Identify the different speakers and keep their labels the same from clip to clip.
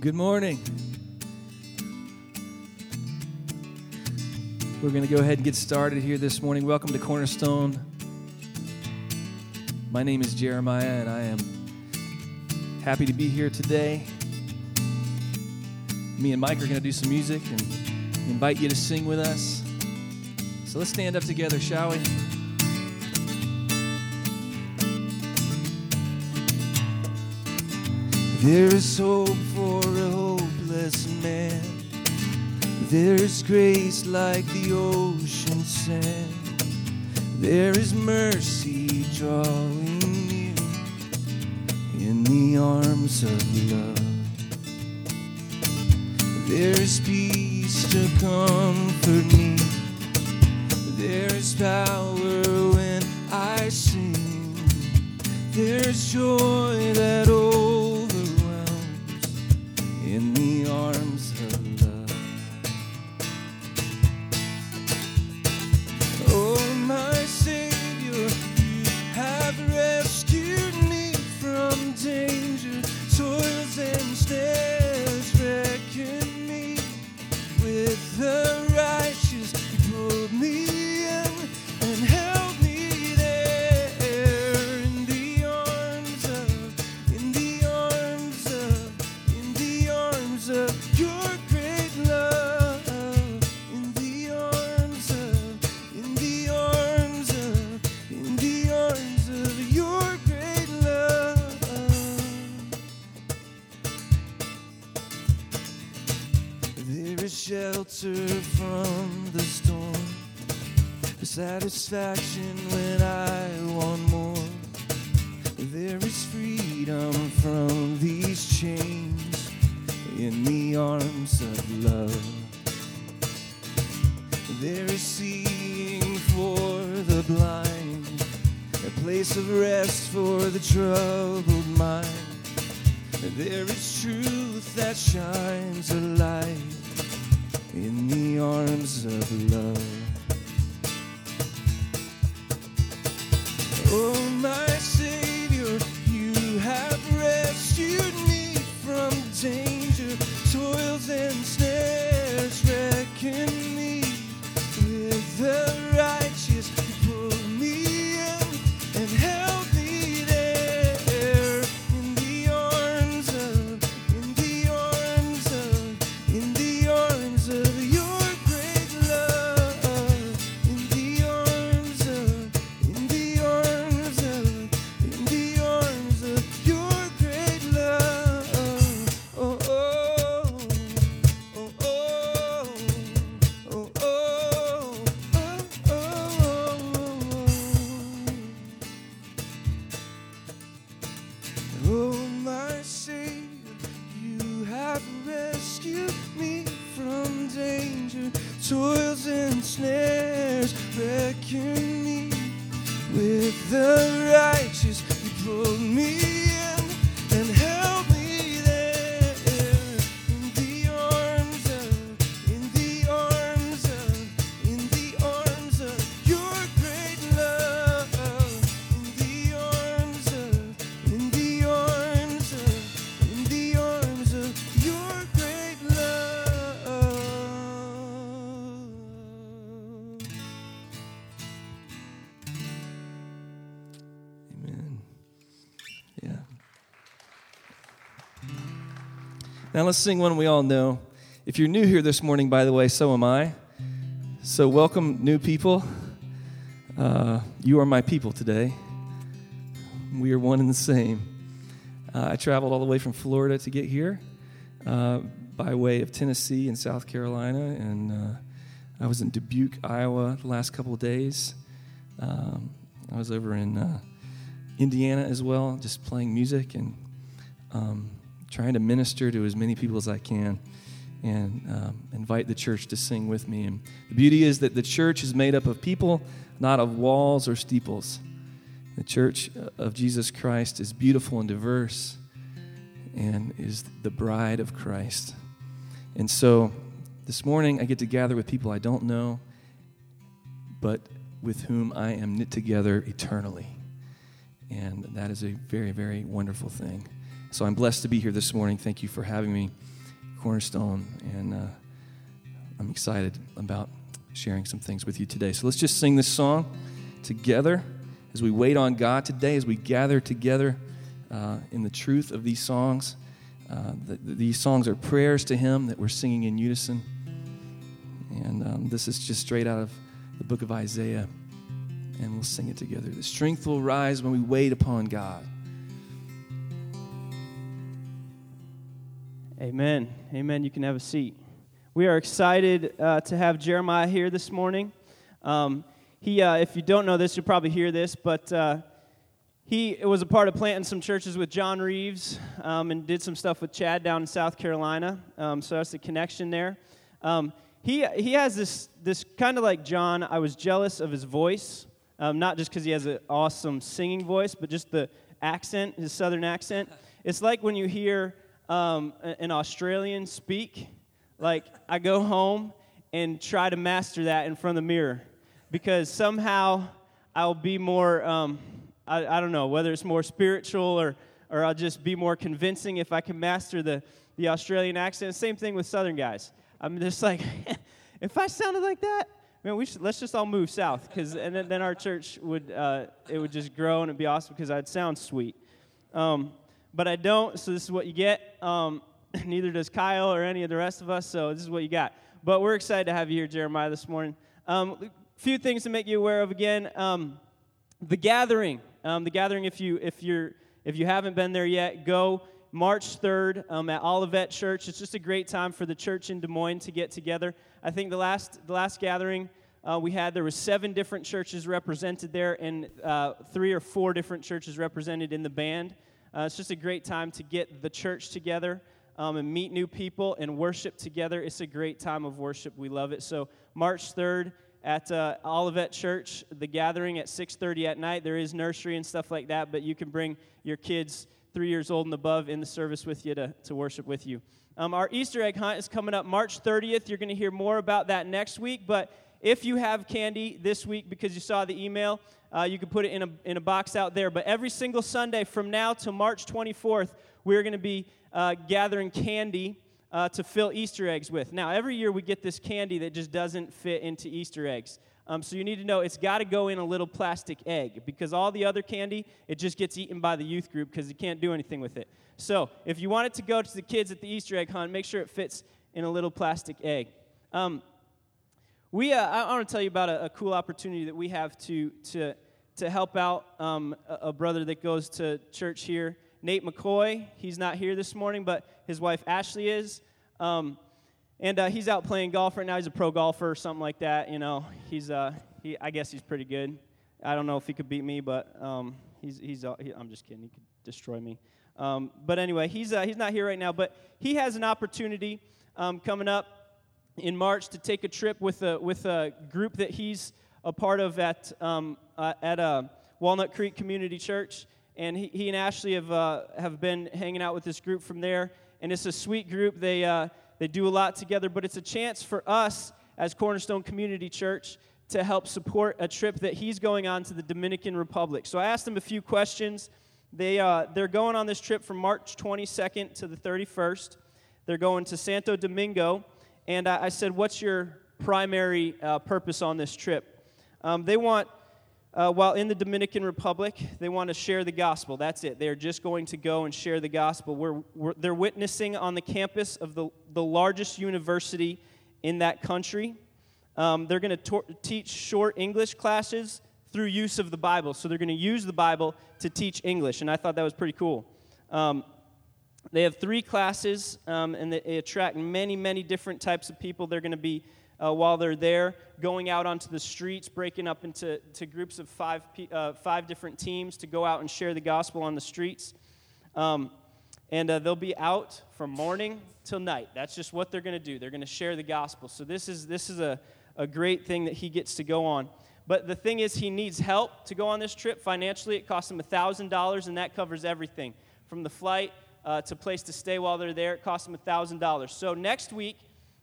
Speaker 1: Good morning. We're going to go ahead and get started here this morning. Welcome to Cornerstone. My name is Jeremiah, and I am happy to be here today. Me and Mike are going to do some music and invite you to sing with us. So let's stand up together, shall we? There is hope for a hopeless man. There is grace like the ocean sand. There is mercy drawing near in the arms of love. There is peace to comfort me. There is power when I sing. There's joy that when I want more. There is freedom from these chains in the arms of love. There is seeing for the blind, a place of rest for the troubled mind. There is truth that shines a light in the arms of love. Oh, toils and snares reckon me with the Let's sing one we all know. If you're new here this morning, by the way, so am I. So welcome, new people. Uh, you are my people today. We are one and the same. Uh, I traveled all the way from Florida to get here uh, by way of Tennessee and South Carolina, and uh, I was in Dubuque, Iowa, the last couple of days. Um, I was over in uh, Indiana as well, just playing music and um, trying to minister to as many people as I can and um, invite the church to sing with me. And the beauty is that the church is made up of people, not of walls or steeples. The church of Jesus Christ is beautiful and diverse and is the bride of Christ. And so this morning I get to gather with people I don't know, but with whom I am knit together eternally. And that is a very, very wonderful thing. So I'm blessed to be here this morning. Thank you for having me, Cornerstone, and uh, I'm excited about sharing some things with you today. So let's just sing this song together as we wait on God today, as we gather together uh, in the truth of these songs. Uh, the, these songs are prayers to Him that we're singing in unison. And um, this is just straight out of the book of Isaiah. And we'll sing it together. The strength will rise when we wait upon God.
Speaker 2: Amen. Amen. You can have a seat. We are excited uh, to have Jeremiah here this morning. Um, he, uh, if you don't know this, you'll probably hear this, but uh, he was a part of planting some churches with John Reeves um, and did some stuff with Chad down in South Carolina. Um, so that's the connection there. Um, he, he has this, this kind of like John, I was jealous of his voice, um, not just because he has an awesome singing voice, but just the accent, his southern accent. It's like when you hear um, an Australian speak, like I go home and try to master that in front of the mirror because somehow I'll be more, um, I, I don't know, whether it's more spiritual or, or I'll just be more convincing if I can master the, the Australian accent. Same thing with Southern guys. I'm just like, if I sounded like that, man, we should, let's just all move south, because and then, then, our church would uh, it would just grow and it'd be awesome because I'd sound sweet. Um, but I don't, so this is what you get. Um, neither does Kyle or any of the rest of us, so this is what you got. But we're excited to have you here, Jeremiah, this morning. A um, few things to make you aware of again. Um, the gathering, um, the gathering. If you if you're if you haven't been there yet, go March 3rd um, at Olivet Church. It's just a great time for the church in Des Moines to get together. I think the last, the last gathering uh, we had, there was seven different churches represented there and uh, three or four different churches represented in the band. Uh, it's just a great time to get the church together um, and meet new people and worship together. It's a great time of worship. We love it. So March 3rd at uh, Olivet Church, the gathering at 6.30 at night. There is nursery and stuff like that, but you can bring your kids – three years old and above in the service with you to, to worship with you. Um, our Easter egg hunt is coming up March 30th. You're going to hear more about that next week. But if you have candy this week because you saw the email, uh, you can put it in a, in a box out there. But every single Sunday from now to March 24th, we're going to be uh, gathering candy uh, to fill Easter eggs with. Now, every year we get this candy that just doesn't fit into Easter eggs. Um, so you need to know it's got to go in a little plastic egg because all the other candy, it just gets eaten by the youth group because you can't do anything with it. So if you want it to go to the kids at the Easter egg hunt, make sure it fits in a little plastic egg. Um, we, uh, I want to tell you about a, a, cool opportunity that we have to, to, to help out um, a, a brother that goes to church here, Nate McCoy. He's not here this morning, but his wife Ashley is. Um, and uh, he's out playing golf right now. He's a pro golfer or something like that. You know, he's uh, he, I guess he's pretty good. I don't know if he could beat me, but um, he's he's. He, I'm just kidding. He could destroy me. Um, but anyway, he's uh, he's not here right now. But he has an opportunity um, coming up in March to take a trip with a with a group that he's a part of at um, uh, at uh, Walnut Creek Community Church. And he, he and Ashley have uh, have been hanging out with this group from there. And it's a sweet group. They uh, they do a lot together, but it's a chance for us as Cornerstone Community Church to help support a trip that he's going on to the Dominican Republic. So I asked him a few questions. They, uh, they're going on this trip from March 22nd to the 31st. They're going to Santo Domingo. And I, I said, What's your primary uh, purpose on this trip? Um, they want uh, while in the Dominican Republic, they want to share the gospel. That's it. They're just going to go and share the gospel. We're, we're, they're witnessing on the campus of the, the largest university in that country. Um, they're going to teach short English classes through use of the Bible. So they're going to use the Bible to teach English, and I thought that was pretty cool. Um, they have three classes, um, and they attract many, many different types of people. They're going to be uh, while they're there, going out onto the streets, breaking up into to groups of five, uh, five different teams to go out and share the gospel on the streets. Um, and uh, they'll be out from morning till night. That's just what they're going to do. They're going to share the gospel. So this is, this is a, a great thing that he gets to go on. But the thing is, he needs help to go on this trip financially. It costs him $1,000, and that covers everything from the flight uh, to place to stay while they're there. It costs him $1,000. So next week,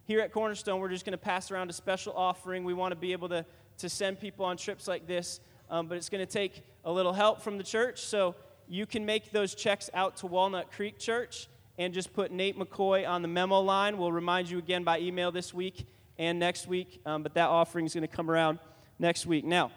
Speaker 2: here at Cornerstone, we're just going to pass around a special offering. We want to be able to, to send people on trips like this, um, but it's going to take a little help from the church. So you can make those checks out to Walnut Creek Church and just put Nate McCoy on the memo line. We'll remind you again by email this week and next week, um, but that offering is going to come around next week. Now,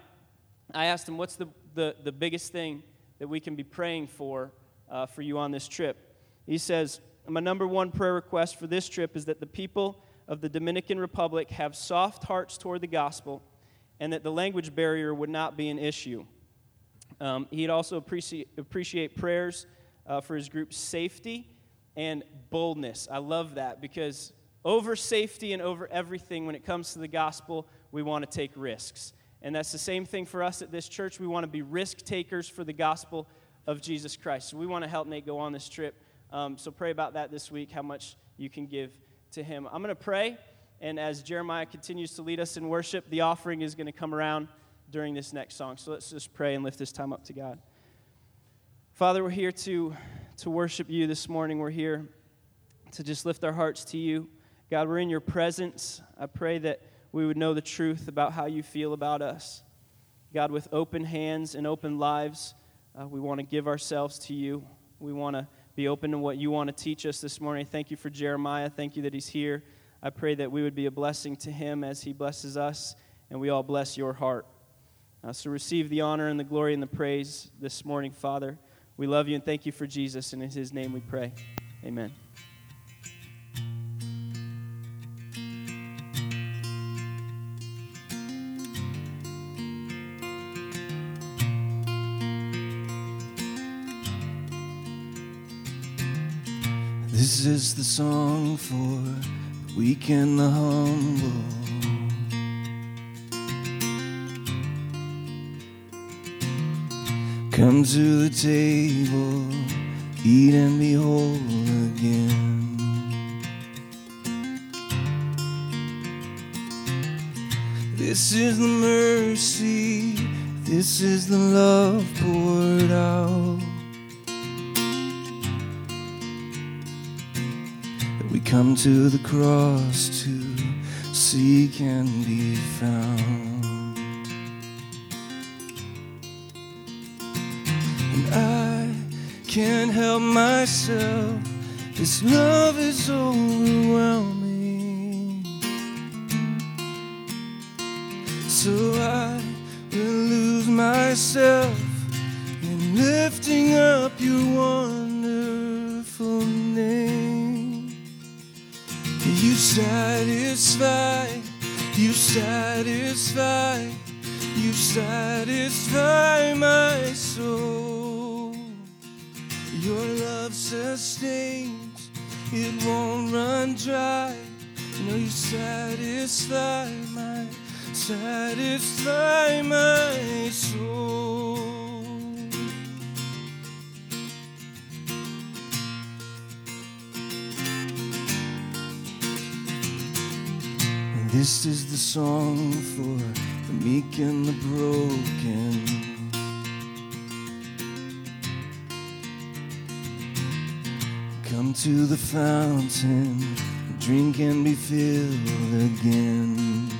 Speaker 2: I asked him, what's the, the, the biggest thing that we can be praying for uh, for you on this trip? He says, My number one prayer request for this trip is that the people of the Dominican Republic have soft hearts toward the gospel and that the language barrier would not be an issue. Um, he'd also appreciate, appreciate prayers uh, for his group's safety and boldness. I love that because over safety and over everything, when it comes to the gospel, we want to take risks. And that's the same thing for us at this church. We want to be risk takers for the gospel of Jesus Christ. So we want to help Nate go on this trip. Um, so pray about that this week, how much you can give to him. I'm going to pray, and as Jeremiah continues to lead us in worship, the offering is going to come around during this next song. So let's just pray and lift this time up to God. Father, we're here to, to worship you this morning. We're here to just lift our hearts to you. God, we're in your presence. I pray that we would know the truth about how you feel about us. God, with open hands and open lives, uh, we want to give ourselves to you. We want to be open to what you want to teach us this morning. Thank you for Jeremiah. Thank you that he's here. I pray that we would be a blessing to him as he blesses us, and we all bless your heart. Uh, so receive the honor and the glory and the praise this morning, Father. We love you and thank you for Jesus, and in his name we pray. Amen.
Speaker 1: This is the song for the weak and the humble. Come to the table, eat and be whole again. This is the mercy, this is the love poured out. Come to the cross to seek and be found. And I can't help myself. This love is overwhelming. So I will lose myself in lifting up your wonderful You satisfy, you satisfy, you satisfy my soul. Your love sustains, it won't run dry. No, you satisfy my, satisfy my soul. This is the song for the meek and the broken. Come to the fountain, drink and be filled again.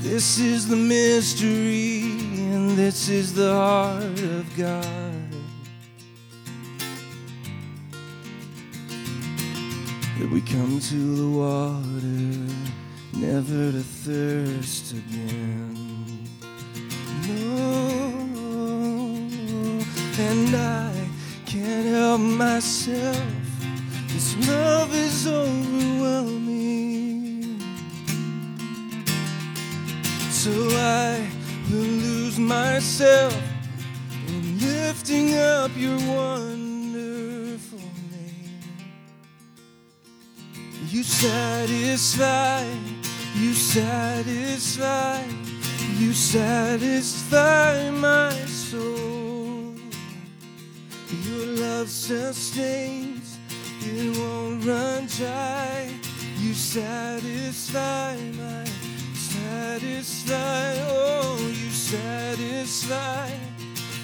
Speaker 1: This is the mystery, and this is the heart of God. We come to the water, never to thirst again. No, and I can't help myself. This love is overwhelming. So I will lose myself in lifting up your wonderful satisfy, you satisfy, you satisfy my soul. Your love sustains, it won't run dry. You satisfy my, satisfy, oh, you satisfy.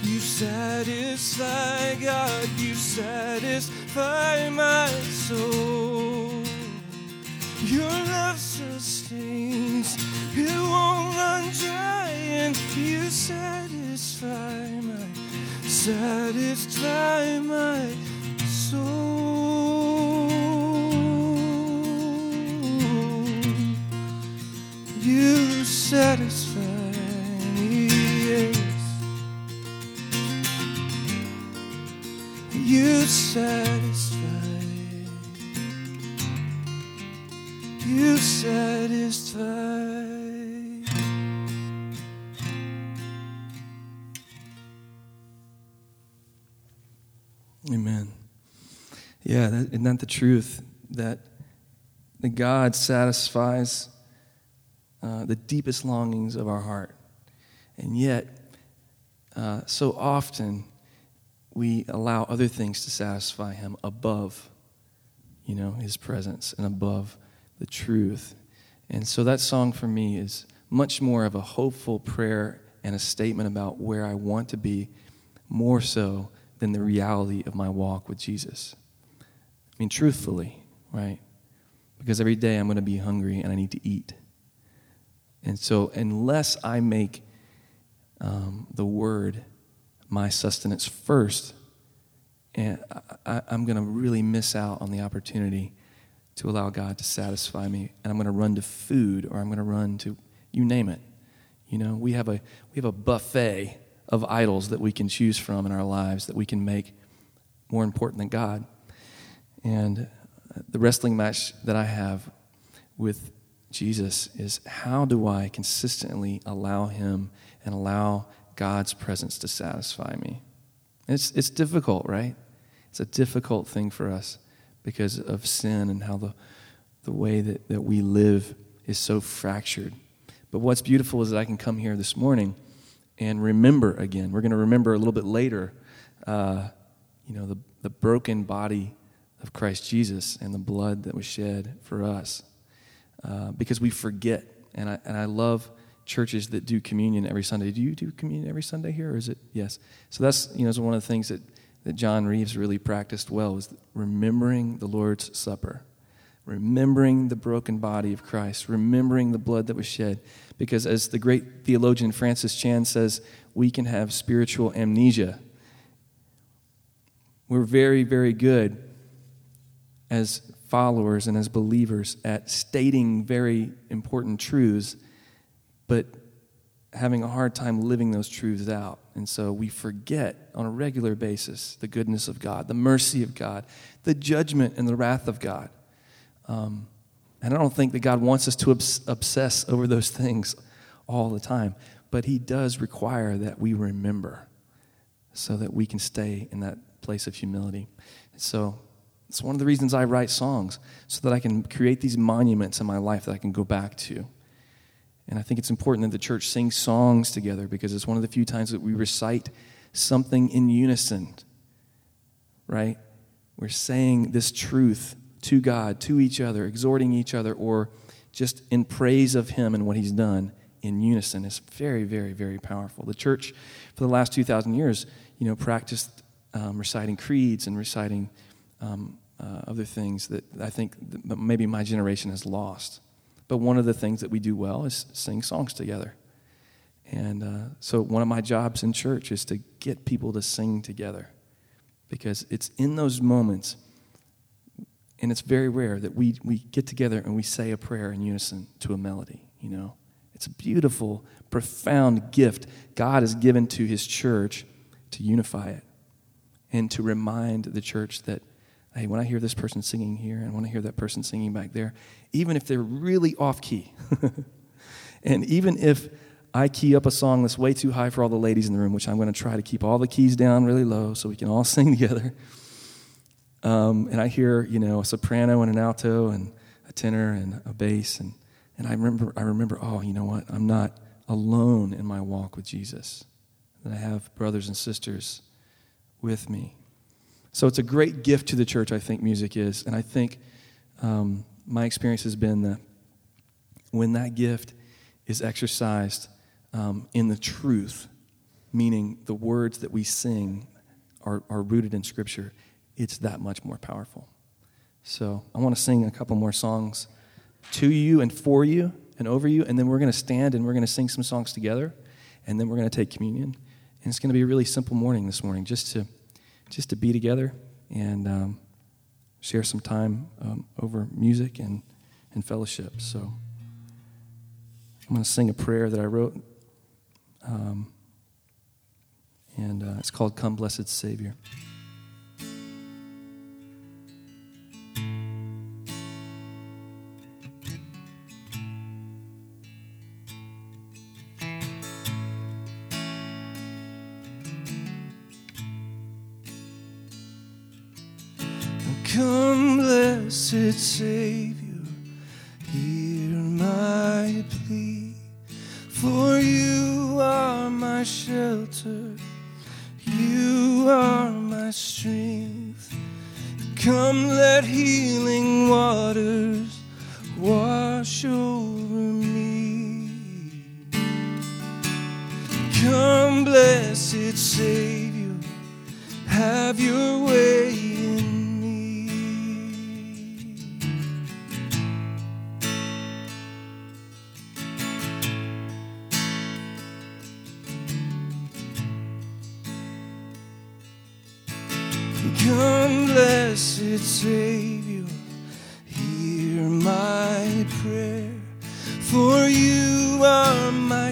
Speaker 1: You satisfy, God, you satisfy my soul. Your love sustains, it won't run dry, and you satisfy my, satisfy my soul. You satisfy me, yes. You satisfy. Satisfy. Amen. Yeah, that, isn't that the truth? That, that God satisfies uh, the deepest longings of our heart. And yet, uh, so often, we allow other things to satisfy Him above, you know, His presence and above the truth. And so that song for me is much more of a hopeful prayer and a statement about where I want to be, more so than the reality of my walk with Jesus. I mean, truthfully, right? Because every day I'm going to be hungry and I need to eat. And so, unless I make um, the word my sustenance first, and I, am going to really miss out on the opportunity to allow God to satisfy me. And I'm going to run to food or I'm going to run to, you name it. You know, we have a, we have a buffet of idols that we can choose from in our lives that we can make more important than God. And uh, the wrestling match that I have with Jesus is how do I consistently allow Him and allow God's presence to satisfy me? It's, it's difficult, right? It's a difficult thing for us because of sin and how the, the way that, that we live is so fractured. But what's beautiful is that I can come here this morning and remember again. We're going to remember a little bit later, uh, you know, the, the broken body of Christ Jesus and the blood that was shed for us. Uh, because we forget. And I, and I love churches that do communion every Sunday. Do you do communion every Sunday here, or is it? Yes. So that's, you know, one of the things that, that John Reeves really practiced well was remembering the Lord's Supper, remembering the broken body of Christ, remembering the blood that was shed. Because as the great theologian Francis Chan says, we can have spiritual amnesia. We're very, very good as followers and as believers at stating very important truths, but having a hard time living those truths out. And so we forget on a regular basis the goodness of God, the mercy of God, the judgment and the wrath of God. Um, and I don't think that God wants us to obs- obsess over those things all the time, but He does require that we remember so that we can stay in that place of humility. So it's one of the reasons I write songs, so that I can create these monuments in my life that I can go back to. And I think it's important that the church sings songs together because it's one of the few times that we recite something in unison, right? We're saying this truth to God, to each other, exhorting each other, or just in praise of Him and what He's done in unison is very, very, very powerful. The church, for the last 2,000 years, you know, practiced um, reciting creeds and reciting um, uh, other things that I think that maybe my generation has lost. But one of the things that we do well is sing songs together. And uh, so, one of my jobs in church is to get people to sing together because it's in those moments, and it's very rare that we, we get together and we say a prayer in unison to a melody, you know. It's a beautiful, profound gift God has given to his church to unify it and to remind the church that hey, when I hear this person singing here and when I hear that person singing back there, even if they're really off key, and even if I key up a song that's way too high for all the ladies in the room, which I'm going to try to keep all the keys down really low so we can all sing together. Um, and I hear, you know, a soprano and an alto and a tenor and a bass, and, and I remember, I remember, oh, you know what? I'm not alone in my walk with Jesus. That I have brothers and sisters with me. So it's a great gift to the church, I think music is. And I think um, my experience has been that when that gift is exercised um, in the truth, meaning the words that we sing are, are rooted in Scripture, it's that much more powerful. So I want to sing a couple more songs to you and for you and over you. And then we're going to stand and we're going to sing some songs together. And then we're going to take communion. And it's going to be a really simple morning this morning just to, just to be together and um, share some time um, over music and, and fellowship. So I'm going to sing a prayer that I wrote. Um, and uh, it's called Come Blessed Savior.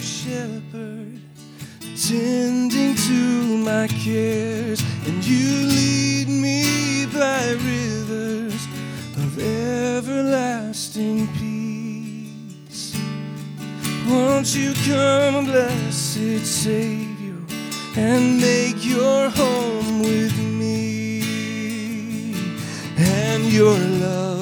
Speaker 1: Shepherd, tending to my cares, and you lead me by rivers of everlasting peace. Won't you come, blessed Savior, and make your home with me? And your love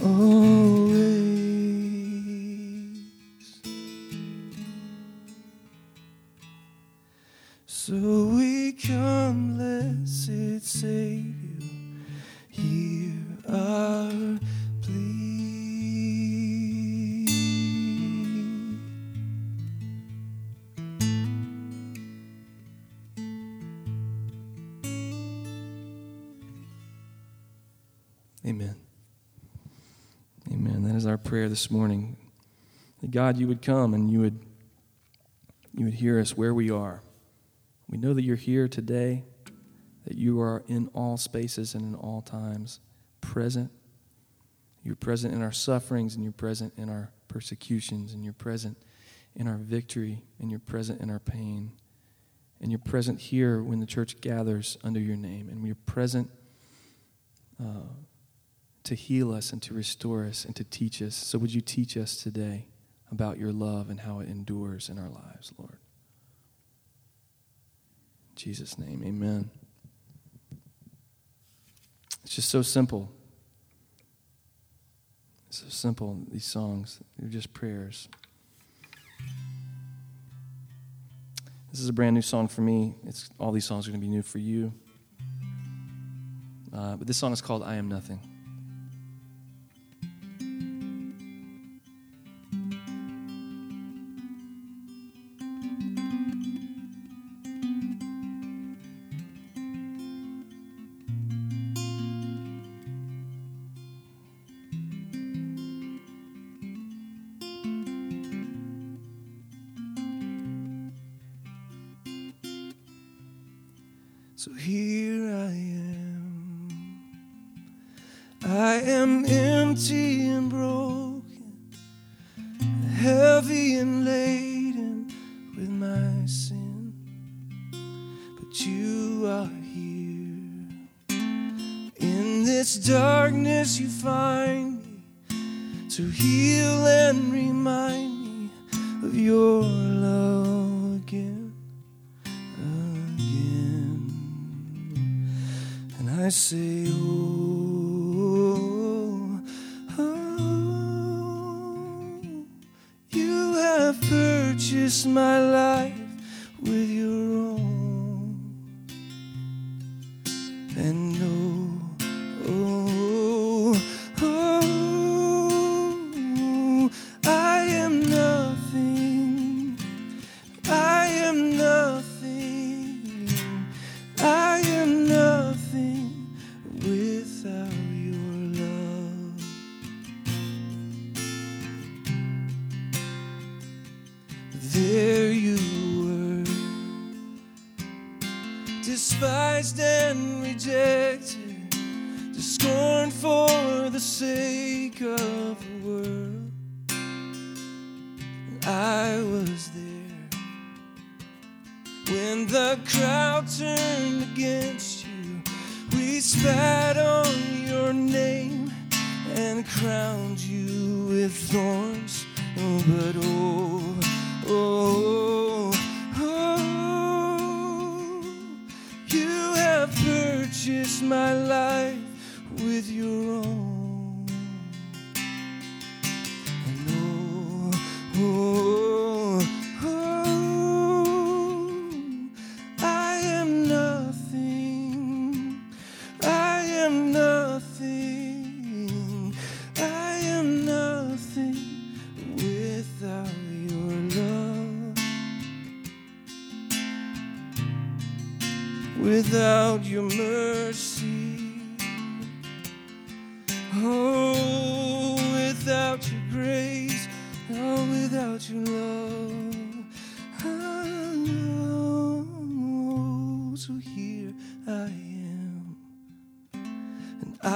Speaker 1: endures prayer this morning. That God, you would come and you would you would hear us where we are. We know that you're here today, that you are in all spaces and in all times present. You're present in our sufferings, and you're present in our persecutions, and you're present in our victory, and you're present in our pain. And you're present here when the church gathers under your name, and you're present to heal us and to restore us and to teach us. So, would you teach us today about your love and how it endures in our lives, Lord? In Jesus' name, amen. It's just so simple. So so simple, these songs. They're just prayers. This is a brand new song for me. It's, all these songs are going to be new for you. Uh, but this song is called I Am Nothing. In this darkness, you find me to heal and remind me of your love again. Again. And I say, oh,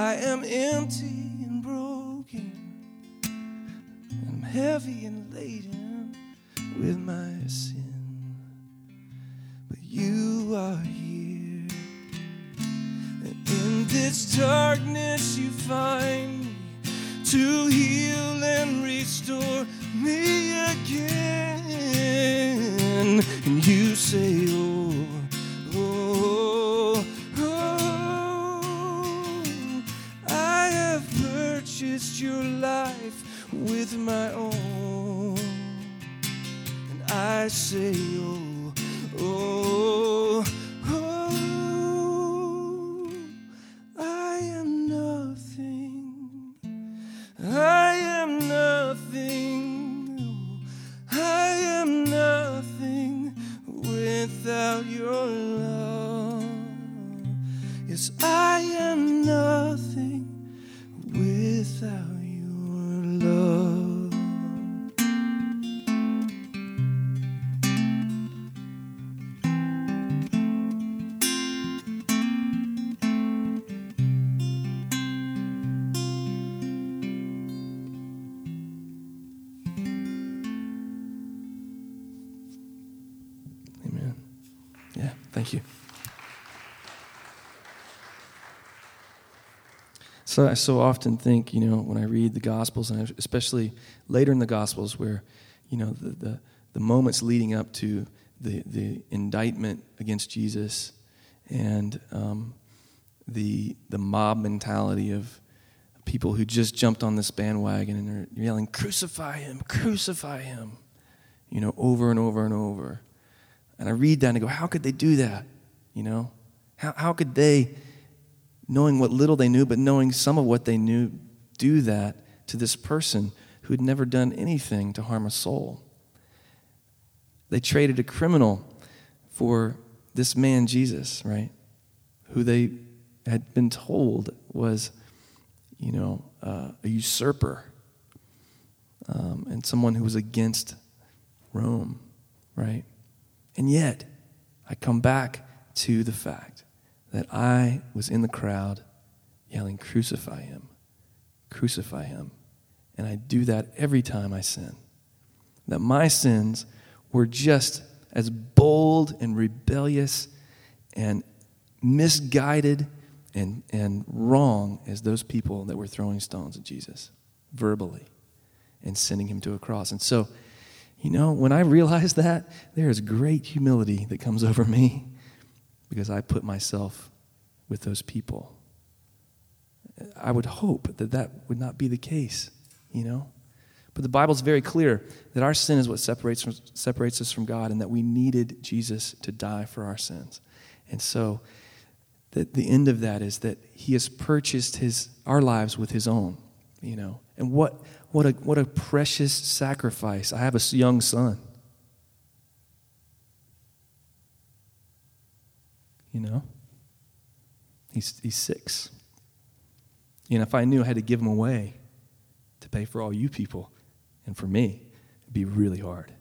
Speaker 1: I am empty and broken. I'm heavy and laden with my I so often think, you know, when I read the Gospels, and especially later in the Gospels, where, you know, the, the, the moments leading up to the, the indictment against Jesus and um, the, the mob mentality of people who just jumped on this bandwagon and are yelling, Crucify him, crucify him, you know, over and over and over. And I read that and I go, How could they do that? You know? How, how could they, knowing what little they knew, but knowing some of what they knew, do that to this person who had never done anything to harm a soul? They traded a criminal for this man, Jesus, right? Who they had been told was, you know, uh, a usurper um, and someone who was against Rome, right? And yet, I come back to the fact that I was in the crowd yelling, Crucify him, crucify him. And I do that every time I sin. That my sins were just as bold and rebellious and misguided and, and wrong as those people that were throwing stones at Jesus verbally and sending him to a cross. And so, you know, when I realize that, there is great humility that comes over me because I put myself with those people. I would hope that that would not be the case, you know? But the Bible's very clear that our sin is what separates, separates us from God and that we needed Jesus to die for our sins. And so the, the end of that is that he has purchased his, our lives with his own, you know. And what, what, a, what a precious sacrifice. I have a young son. You know? He's, he's six. You know, if I knew I had to give him away to pay for all you people and for me, it'd be really hard.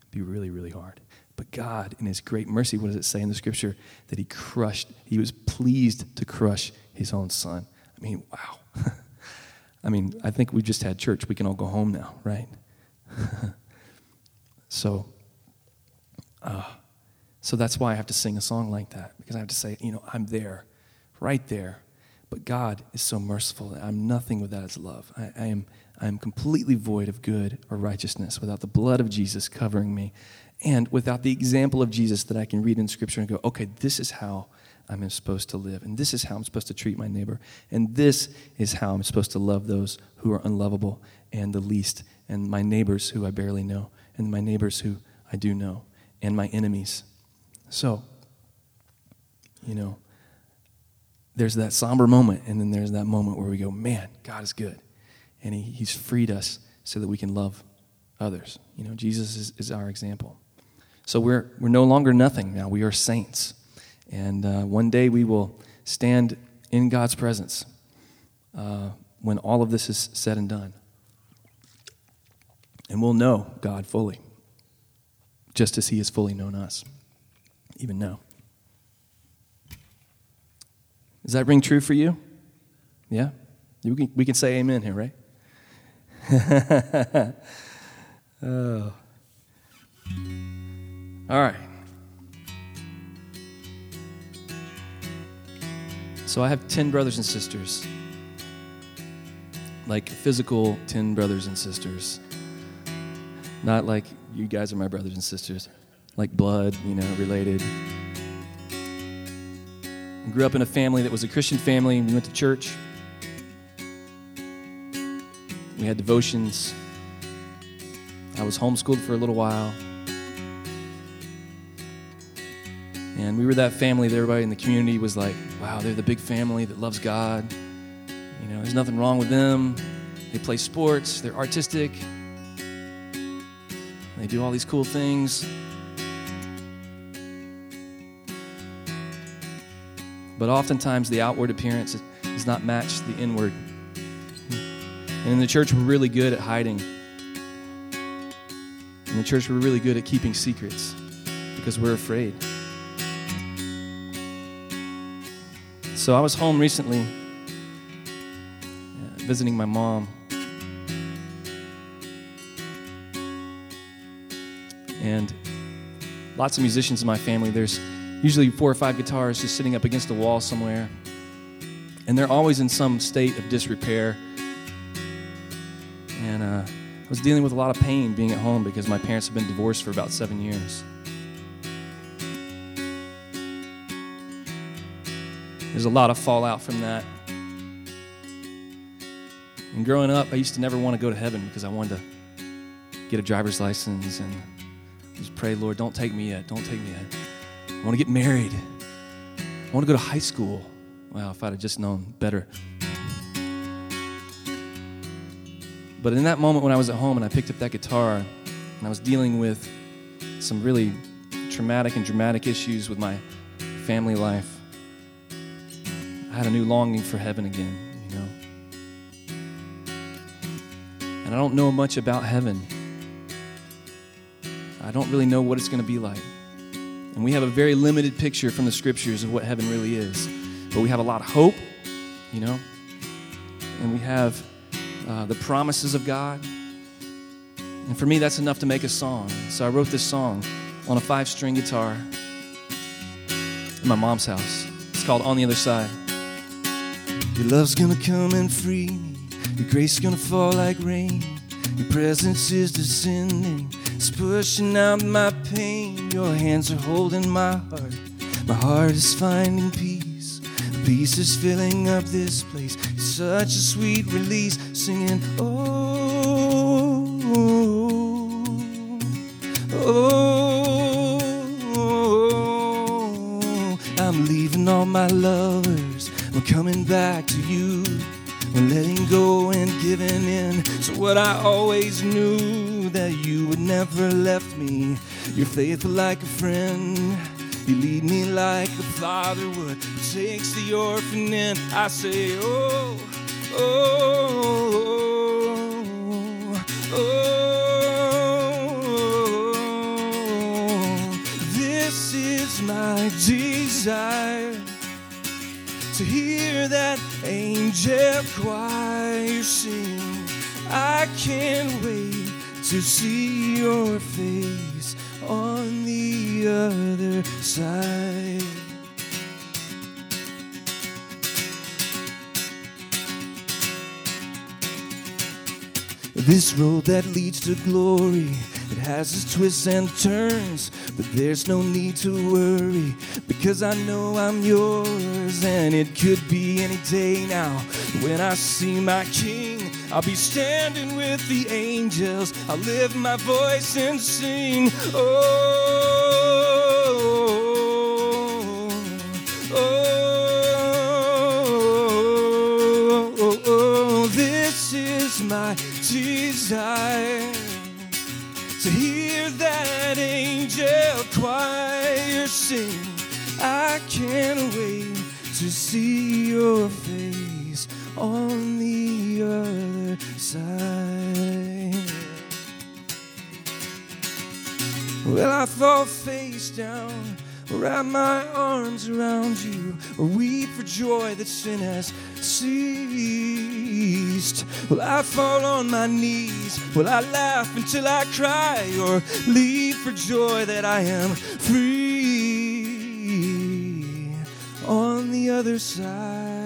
Speaker 1: It'd be really, really hard. But God, in His great mercy, what does it say in the scripture? That He crushed, He was pleased to crush His own Son. I mean, wow. I mean, I think we just had church. We can all go home now, right? so, uh, so that's why I have to sing a song like that, because I have to say, you know, I'm there, right there. But God is so merciful. I'm nothing without His love. I, I am, I am completely void of good or righteousness without the blood of Jesus covering me and without the example of Jesus that I can read in Scripture and go, okay, this is how I'm supposed to live, and this is how I'm supposed to treat my neighbor, and this is how I'm supposed to love those who are unlovable and the least, and my neighbors who I barely know, and my neighbors who I do know, and my enemies. So, you know, there's that somber moment, and then there's that moment where we go, man, God is good. And he, He's freed us so that we can love others. You know, Jesus is, is our example. So we're, we're no longer nothing now. We are saints. And uh, one day we will stand in God's presence uh, when all of this is said and done. And we'll know God fully, just as He has fully known us, even now. Does that ring true for you? Yeah? We can, we can say amen here, right? oh. All right. So I have 10 brothers and sisters. Like physical 10 brothers and sisters. Not like you guys are my brothers and sisters. Like blood, you know, related. I grew up in a family that was a Christian family. We went to church. We had devotions. I was homeschooled for a little while. And we were that family that everybody in the community was like, wow, they're the big family that loves God. You know, there's nothing wrong with them. They play sports, they're artistic, they do all these cool things. But oftentimes the outward appearance does not match the inward. And in the church, we're really good at hiding. In the church, we're really good at keeping secrets because we're afraid. So I was home recently uh, visiting my mom. And lots of musicians in my family. There's usually four or five guitars just sitting up against a wall somewhere. And they're always in some state of disrepair. And uh, I was dealing with a lot of pain being at home because my parents have been divorced for about seven years. There's a lot of fallout from that. And growing up, I used to never want to go to heaven because I wanted to get a driver's license and just pray, Lord, don't take me yet. Don't take me yet. I want to get married. I want to go to high school. Wow, if I'd have just known better. But in that moment when I was at home and I picked up that guitar and I was dealing with some really traumatic and dramatic issues with my family life, I had a new longing for heaven again, you know. And I don't know much about heaven. I don't really know what it's going to be like. And we have a very limited picture from the scriptures of what heaven really is. But we have a lot of hope, you know. And we have uh, the promises of God. And for me, that's enough to make a song. So I wrote this song on a five string guitar in my mom's house. It's called On the Other Side. Your love's gonna come and free me. Your grace gonna fall like rain. Your presence is descending. It's pushing out my pain. Your hands are holding my heart. My heart is finding peace. The peace is filling up this place. It's such a sweet release. Singing, oh, oh, oh, I'm leaving all my lovers. I'm coming back to you. I'm letting go and giving in to what I always knew you would never left me. You're faithful like a friend. You lead me like a father would. Takes the orphan in. I say, oh, oh, oh, oh. This is my desire to hear that angel choir sing. I can't wait to see your face on the other side. This road that leads to glory, it has its twists and turns, but there's no need to worry because I know I'm yours, and it could be any day now. When I see my King, I'll be standing with the angels. I'll lift my voice and sing, oh, oh, oh, oh, oh. this is my desire to hear that angel choir sing. I can't wait to see your face on the other side. Well, I fall face down, wrap my arms around you, or weep for joy that sin has ceased. Will I fall on my knees? Will I laugh until I cry, or leap for joy that I am free on the other side?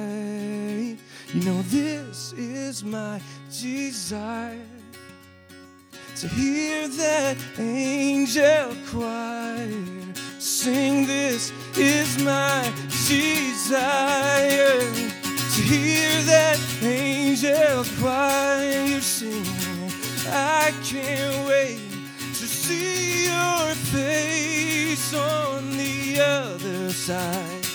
Speaker 1: You know, this is my desire to hear that angel choir sing. This is my desire to hear that angel choir sing. I can't wait to see your face on the other side.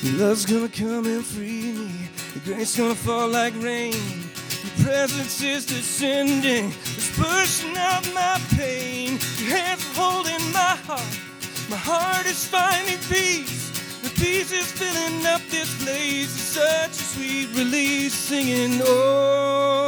Speaker 1: Your love's gonna come and free me. Your grace gonna fall like rain. Your presence is descending. It's pushing out my pain. Your hands are holding my heart. My heart is finding peace. The peace is filling up this place. It's such a sweet release. Singing, oh,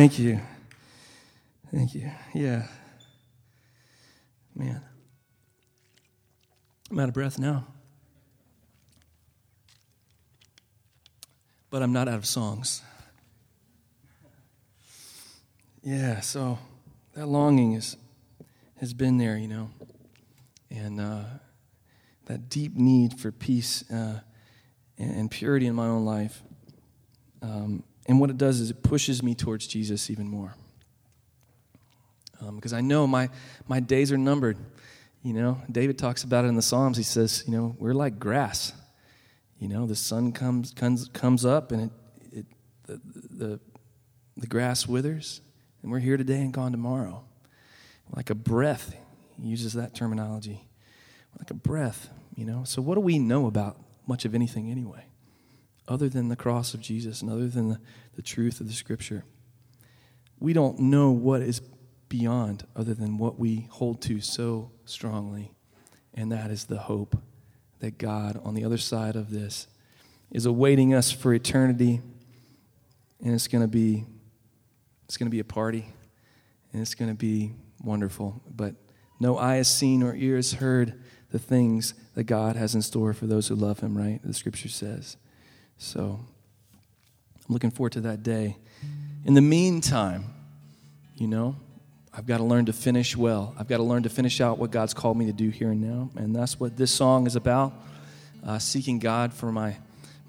Speaker 1: Thank you. Thank you. Yeah. Man. I'm out of breath now. But I'm not out of songs. Yeah, so that longing is, has been there, you know. And uh, that deep need for peace uh, and, and, purity in my own life. Um, and what it does is it pushes me towards Jesus even more. Because um, I know my, my days are numbered. You know, David talks about it in the Psalms. He says, you know, we're like grass. You know, the sun comes comes comes up and it, it the, the the grass withers, and we're here today and gone tomorrow. Like a breath. He uses that terminology. Like a breath, you know. So what do we know about much of anything anyway? Other than the cross of Jesus and other than the, the truth of the scripture. We don't know what is beyond other than what we hold to so strongly, and that is the hope that God, on the other side of this, is awaiting us for eternity, and it's going to be it's going to be a party, and it's going to be wonderful. But no eye has seen or ear has heard the things that God has in store for those who love Him. Right, the Scripture says. So, I'm looking forward to that day. In the meantime, you know, I've got to learn to finish well. I've got to learn to finish out what God's called me to do here and now. And that's what this song is about uh, seeking God for my,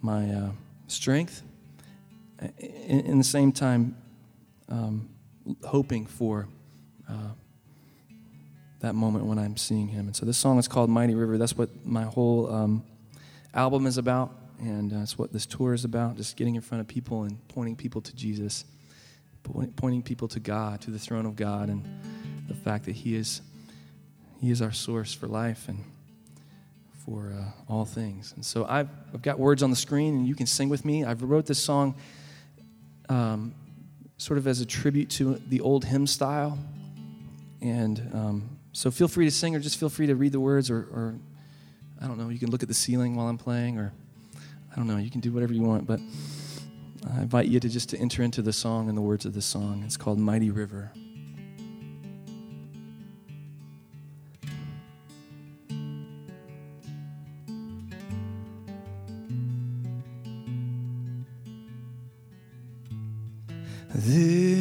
Speaker 1: my uh, strength. In, in, the same time, um, hoping for uh, that moment when I'm seeing Him. And so this song is called Mighty River. That's what my whole um, album is about. And that's what this tour is about just getting in front of people and pointing people to Jesus pointing people to God, to the throne of God, and the fact that He is He is our source for life and for uh, all things. And so I've, I've got words on the screen, and you can sing with me. I wrote this song um, sort of as a tribute to the old hymn style, and um, so feel free to sing, or just feel free to read the words, or, or I don't know. You can look at the ceiling while I'm playing, or I don't know. You can do whatever you want, but. I invite you to just to enter into the song and the words of the song. It's called Mighty River. There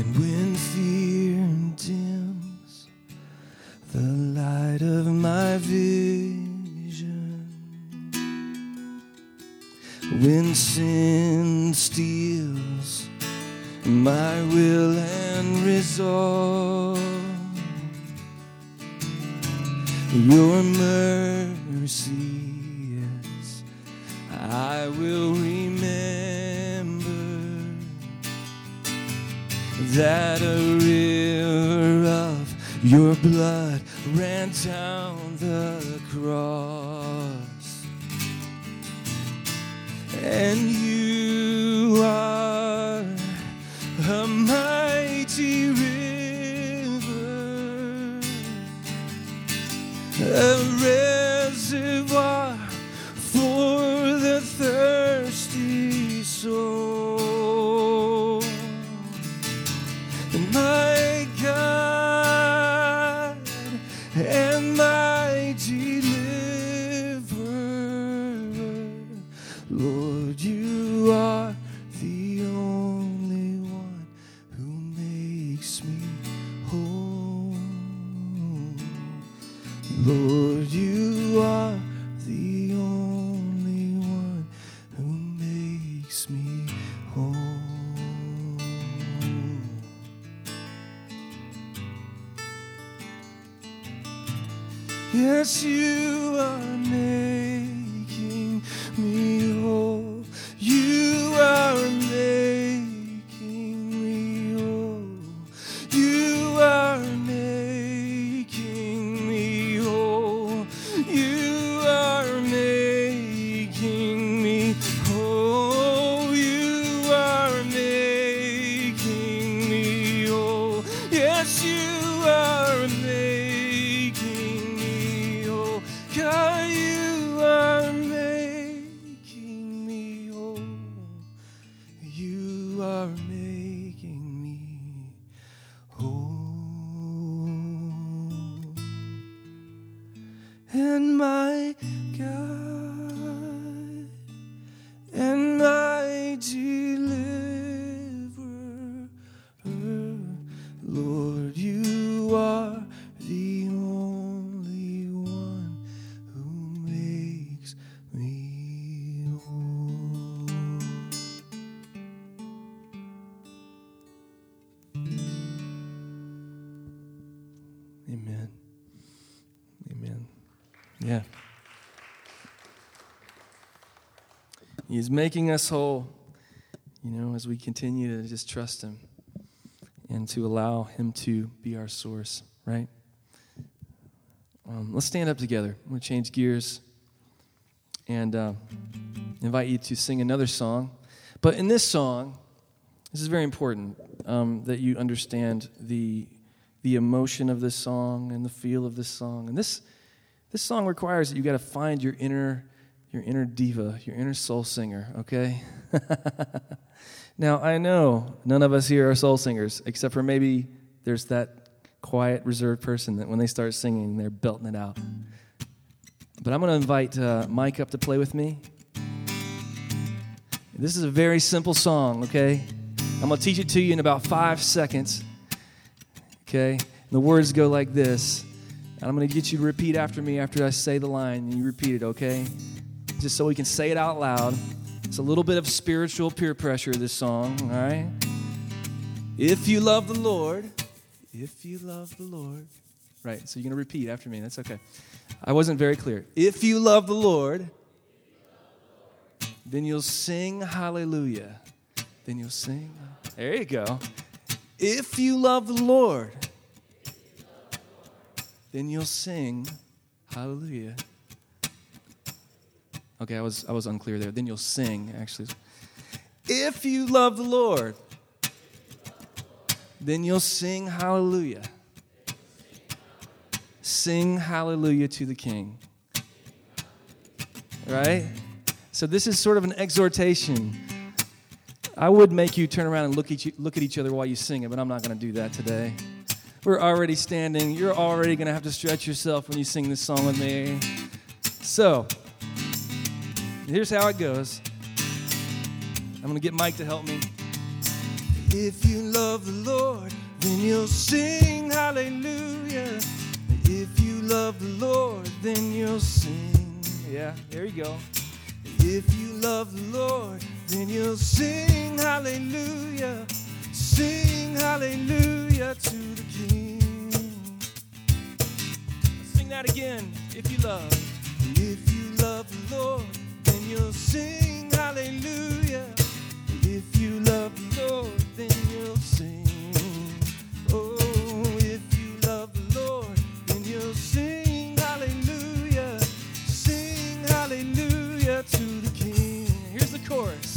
Speaker 1: And when fear dims the light of my vision, when sin steals my will and resolve, your mercy, ran He's making us whole, you know, as we continue to just trust Him and to allow Him to be our source, right? Um, let's stand up together. I'm going to change gears and uh, invite you to sing another song. But in this song, this is very important um, that you understand the, the emotion of this song and the feel of this song. And this, this song requires that you got to find your inner, your inner diva, your inner soul singer, okay? now, I know none of us here are soul singers, except for maybe there's that quiet, reserved person that when they start singing, they're belting it out. But I'm going to invite uh, Mike up to play with me. This is a very simple song, okay? I'm going to teach it to you in about five seconds, okay? And the words go like this. And I'm going to get you to repeat after me after I say the line, and you repeat it, okay? Just so we can say it out loud. It's a little bit of spiritual peer pressure, this song, all right? If you love the Lord, if you love the Lord, right, so you're going to repeat after me. That's okay. I wasn't very clear. If you love the Lord, then you'll sing hallelujah. Then you'll sing. There you go. If you love the Lord, then you'll sing hallelujah. Okay, I was I was unclear there. Then you'll sing actually. If you love the Lord, then you'll sing hallelujah. Sing hallelujah to the King. Right? So, this is sort of an exhortation. I would make you turn around and look at, you, look at each other while you sing it, but I'm not going to do that today. We're already standing. You're already going to have to stretch yourself when you sing this song with me. So, here's how it goes. I'm going to get Mike to help me. If you love the Lord, then you'll sing hallelujah. If you love the Lord, then you'll sing. Yeah, there you go. If you love the Lord, then you'll sing hallelujah. Sing hallelujah to the King. Sing that again. If you love. If you love the Lord, you'll sing hallelujah. If you love the Lord, then you'll sing. Oh, if you love the Lord, then you'll sing hallelujah. Sing hallelujah to the King. Here's the chorus.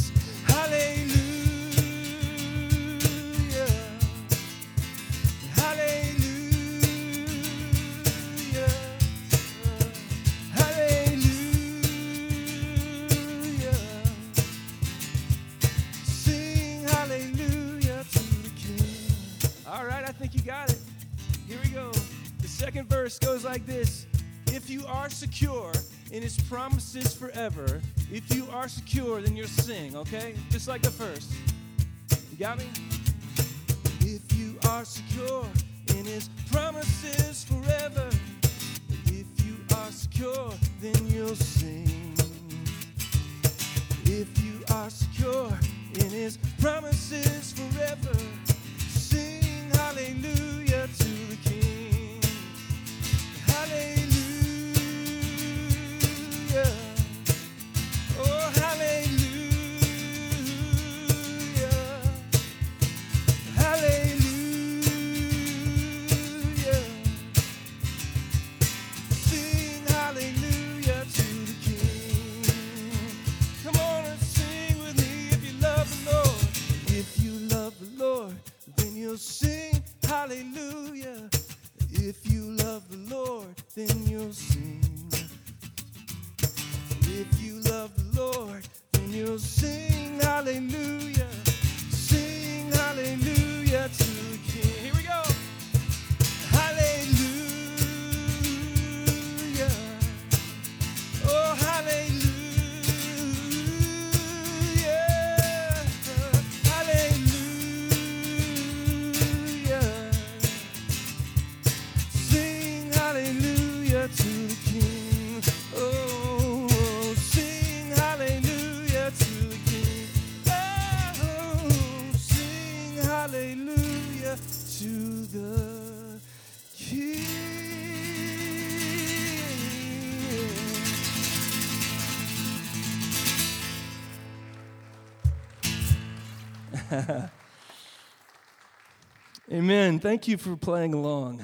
Speaker 1: Got it. Here we go. The second verse goes like this If you are secure in his promises forever, if you are secure, then you'll sing, okay? Just like the first. You got me? If you are secure in his promises forever, if you are secure, then you'll sing. If you are secure in his promises Amen. Thank you for playing along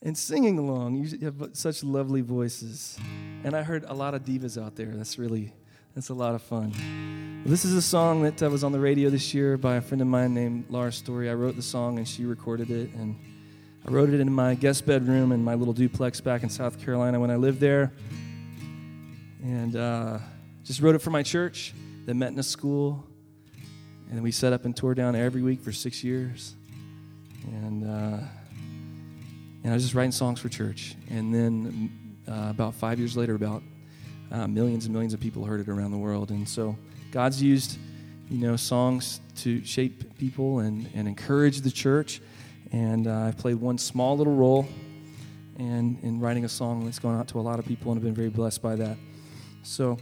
Speaker 1: and singing along. You have such lovely voices. And I heard a lot of divas out there. That's really, that's a lot of fun. This is a song that was on the radio this year by a friend of mine named Laura Story. I wrote the song and she recorded it. And I wrote it in my guest bedroom in my little duplex back in South Carolina when I lived there. And uh, just wrote it for my church that met in a school. And we set up and toured down every week for six years. And, uh, and I was just writing songs for church. And then uh, about five years later, about uh, millions and millions of people heard it around the world. And so God's used, you know, songs to shape people and, and encourage the church. And uh, I've played one small little role and in writing a song that's gone out to a lot of people and I've been very blessed by that. So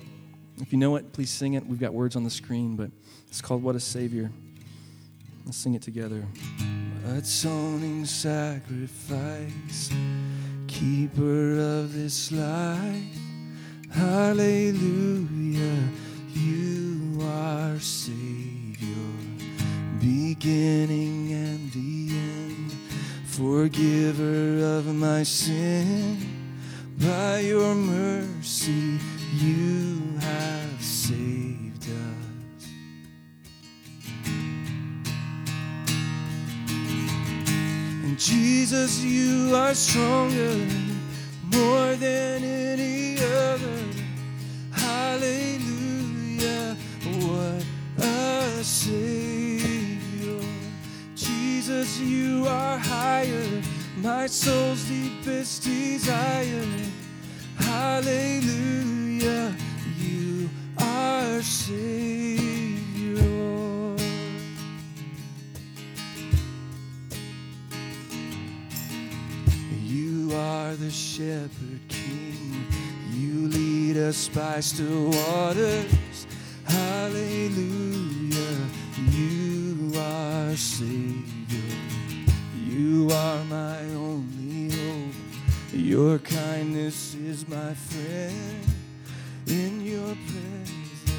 Speaker 1: if you know it, please sing it. We've got words on the screen, but it's called What a Savior. Let's sing it together. Atoning sacrifice, keeper of this life. Hallelujah, you are Savior, beginning and the end, forgiver of my sin. By your mercy, you have saved Jesus, you are stronger, more than any other. Hallelujah, what a Savior. Jesus, you are higher, my soul's deepest desire. Hallelujah, you are Savior. Are the shepherd king. You lead us by still waters. Hallelujah. You are Savior. You are my only hope. Your kindness is my friend. In your presence,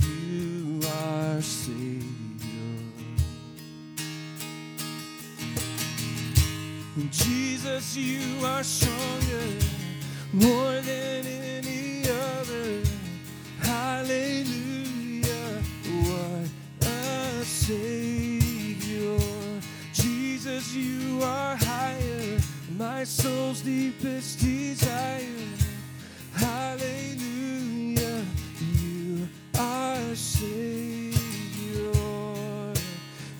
Speaker 1: you are Savior. Jesus, you are stronger, more than any other. Hallelujah, what a Savior. Jesus, you are higher, my soul's deepest desire. Hallelujah, you are Savior.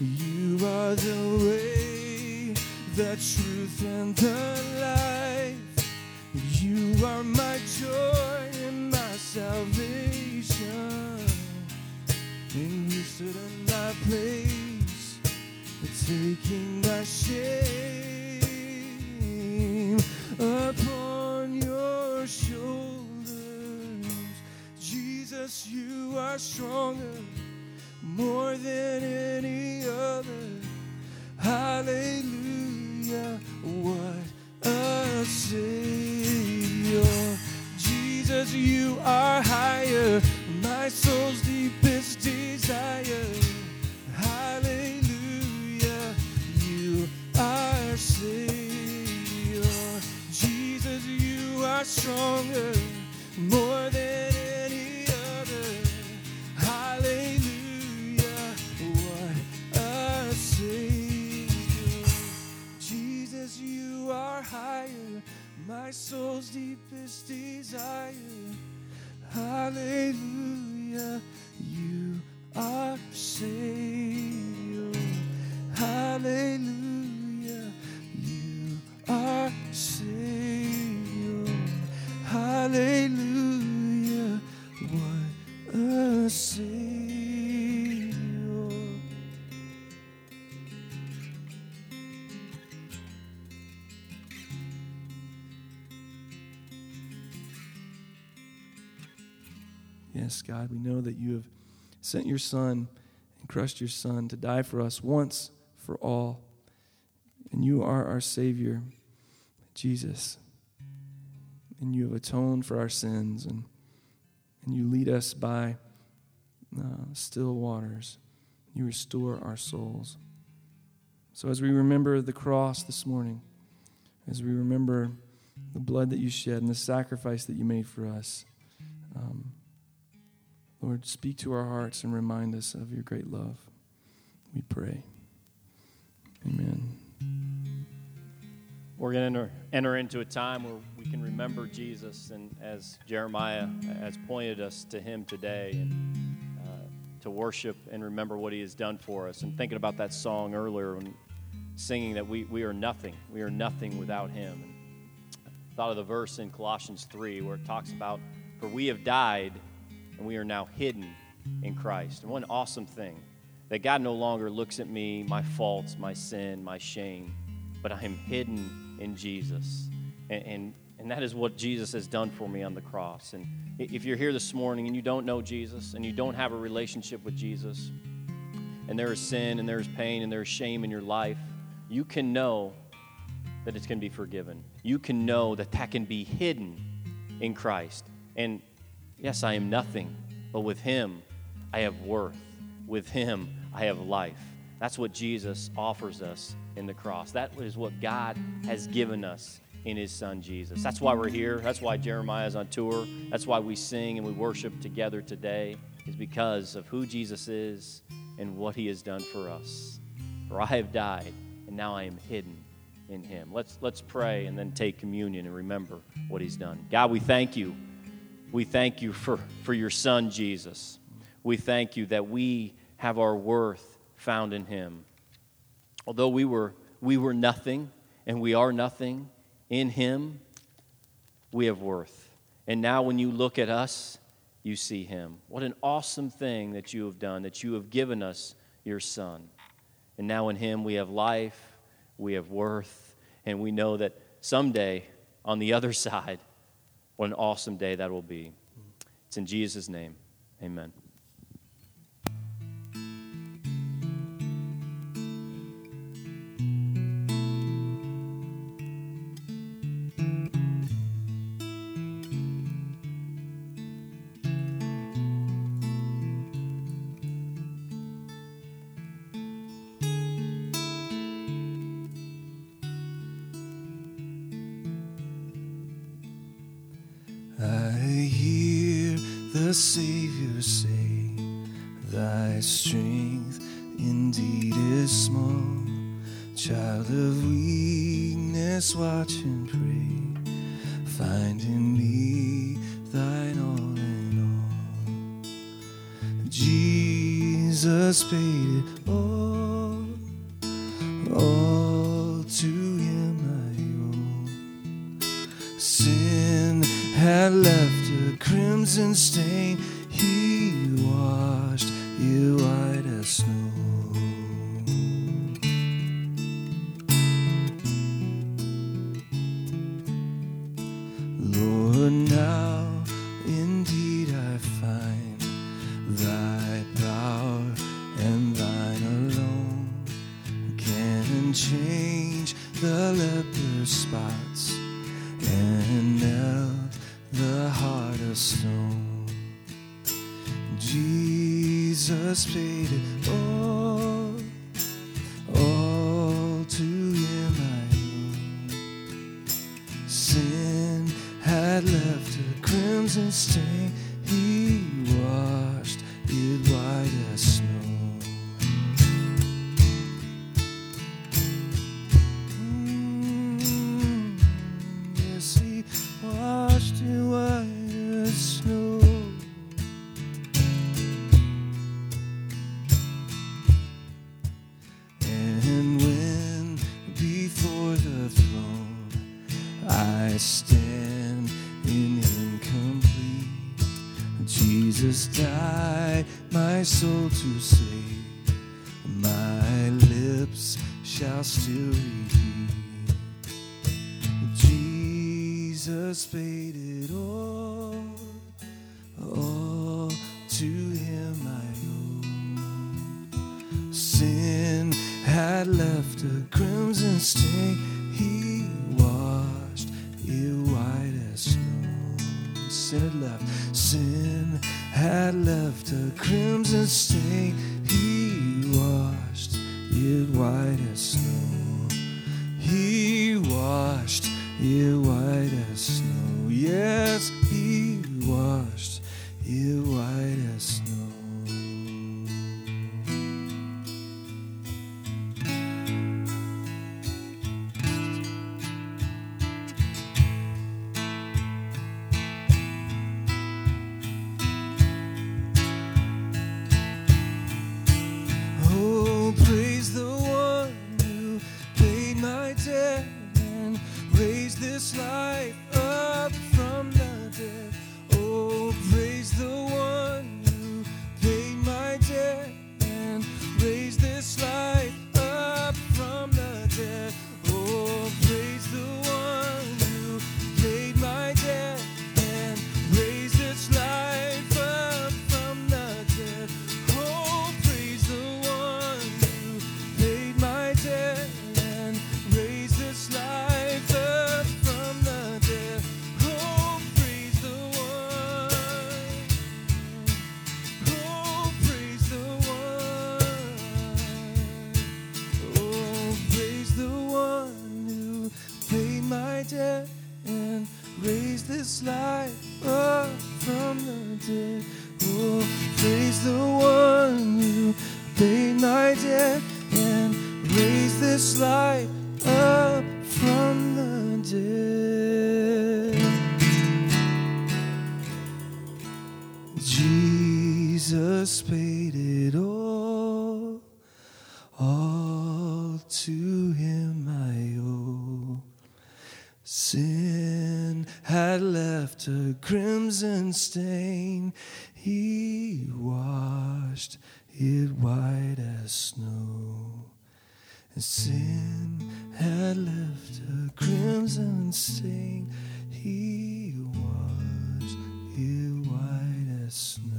Speaker 1: You are the way, the truth, and the life. You are my joy and my salvation. And you stood in my place, taking my shame upon your shoulders. Jesus, you are stronger, more than any other. Hallelujah, what a Savior. Jesus, you are higher, my soul's deepest desire. Hallelujah, you are Savior. Jesus, you are stronger, more higher, my soul's deepest desire. Hallelujah, you are Savior. Hallelujah, you are Savior. Hallelujah, what a Savior. God, we know that you have sent your Son and crushed your Son to die for us once for all. And you are our Savior, Jesus. And you have atoned for our sins, and, and you lead us by uh, still waters. You restore our souls. So, as we remember the cross this morning, as we remember the blood that you shed and the sacrifice that you made for us, um, Lord, speak to our hearts and remind us of your great love. We pray. Amen.
Speaker 3: We're going to enter, enter into a time where we can remember Jesus, and as Jeremiah has pointed us to him today, and uh, to worship and remember what he has done for us. And thinking about that song earlier, and singing that we, we are nothing, we are nothing without him. And I thought of the verse in Colossians 3 where it talks about, For we have died, and we are now hidden in Christ. And an awesome thing that God no longer looks at me, my faults, my sin, my shame, but I am hidden in Jesus. And, and, and that is what Jesus has done for me on the cross. And if you're here this morning and you don't know Jesus and you don't have a relationship with Jesus, and there is sin and there is pain and there is shame in your life, you can know that it's going to be forgiven. You can know that that can be hidden in Christ. And yes, I am nothing, but with Him, I have worth. With Him, I have life. That's what Jesus offers us in the cross. That is what God has given us in His Son Jesus. That's why we're here. That's why Jeremiah is on tour. That's why we sing and we worship together today, is because of who Jesus is and what He has done for us. For I have died, and now I am hidden in Him. Let's, let's pray and then take communion and remember what He's done. God, we thank you. We thank you for, for your Son, Jesus. We thank you that we have our worth found in Him. Although we were, we were nothing and we are nothing, in Him we have worth. And now, when you look at us, you see Him. What an awesome thing that you have done, that you have given us your Son. And now in Him we have life, we have worth, and we know that someday on the other side, what an awesome day that will be. It's in Jesus' name. Amen.
Speaker 1: Watch and pray. Find in me thine all in all. Jesus paid it all, Paid throne I stand in Him complete, Jesus died my soul to save. My lips shall still repeat. Jesus paid it all, all to Him I owe. Sin had left a crimson stain, He washed it white as snow. Sin had left, sin had left a crimson stain, He washed it white as snow. He washed it white as snow. Yes, He washed it my debt and raise this life up from the dead. Jesus paid it all, all to him I owe. Sin had left a crimson stain, he washed it white as snow. And sin had left a crimson stain. He washed it white as snow.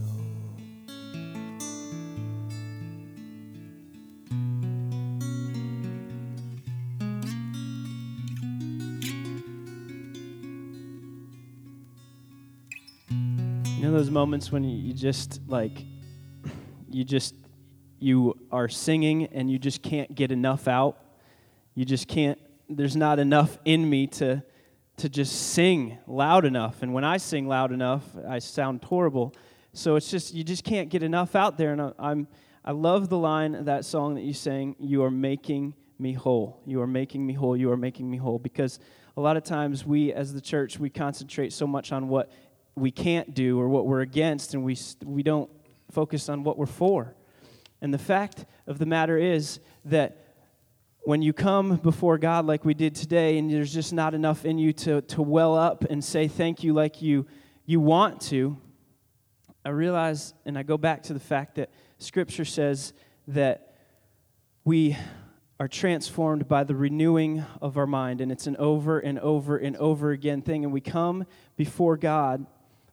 Speaker 2: You know those moments when you just like, you just, you are singing and you just can't get enough out. You just can't, there's not enough in me to, to just sing loud enough. And when I sing loud enough, I sound horrible. So it's just, you just can't get enough out there. And I, I'm, I love the line of that song that you sang, You are making me whole. You are making me whole. You are making me whole. Because a lot of times we, as the church, we concentrate so much on what we can't do or what we're against, and we, we don't focus on what we're for. And the fact of the matter is that when you come before God like we did today, and there's just not enough in you to, to well up and say thank you like you, you want to, I realize, and I go back to the fact that Scripture says that we are transformed by the renewing of our mind, and it's an over and over and over again thing. And we come before God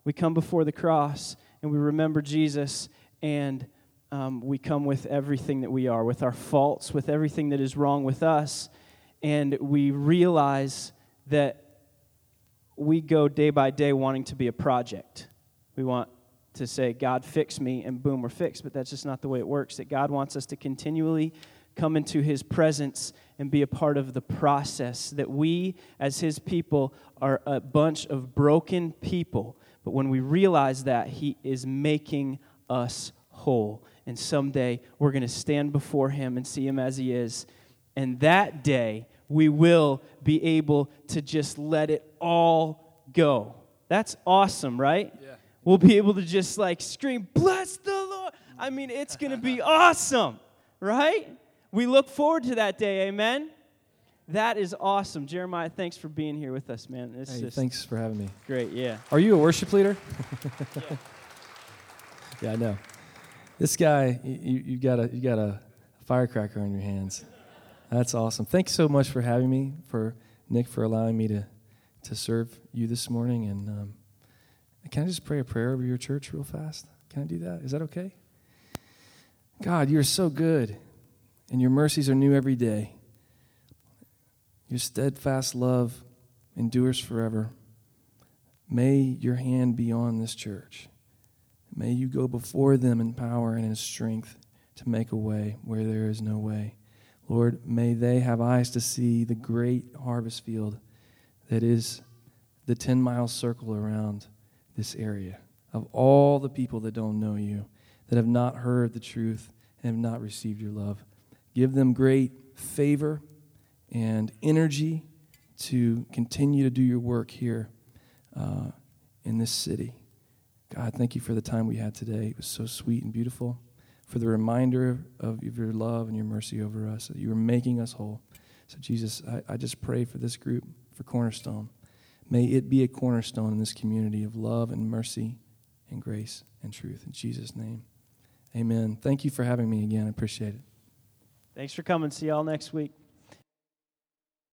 Speaker 2: we come before the cross and we remember Jesus and um, we come with everything that we are, with our faults, with everything that is wrong with us, and we realize that we go day by day wanting to be a project. We want to say, God, fix me, and boom, we're fixed. But that's just not the way it works. That God wants us to continually come into His presence and be a part of the process. That we, as His people, are a bunch of broken people but when we realize that, He is making us whole. And someday we're going to stand before Him and see Him as He is. And that day, we will be able to just let it all go. That's awesome, right? Yeah. We'll be able to just like scream, Bless the Lord. I mean, it's going to be awesome, right? We look forward to that day, amen? That is awesome. Jeremiah, thanks for being here with us, man.
Speaker 1: It's hey, thanks for having me.
Speaker 2: Great, yeah.
Speaker 1: Are you a worship leader? yeah. yeah, I know. This guy, you, you, got a, you got a firecracker on your hands. That's awesome. Thanks so much for having me, for Nick, for allowing me to, to serve you this morning. And um, can I just pray a prayer over your church real fast? Can I do that? Is that okay? God, you're so good, and your mercies are new every day. Your steadfast love endures forever. May your hand be on this church. May you go before them in power and in strength to make a way where there is no way. Lord, may they have eyes to see the great harvest field that is the 10 mile circle around this area of all the people that don't know you, that have not heard the truth and have not received your love. Give them great favor and energy to continue to do your work here uh, in this city. God, thank you for the time we had today. It was so sweet and beautiful. For the reminder of your love and your mercy over us, that you are making us whole. So, Jesus, I, I just pray for this group, for Cornerstone. May it be a cornerstone in this community of love and mercy and grace and truth. In Jesus' name, amen. Thank you for having me again. I appreciate it.
Speaker 2: Thanks for coming. See y'all next week.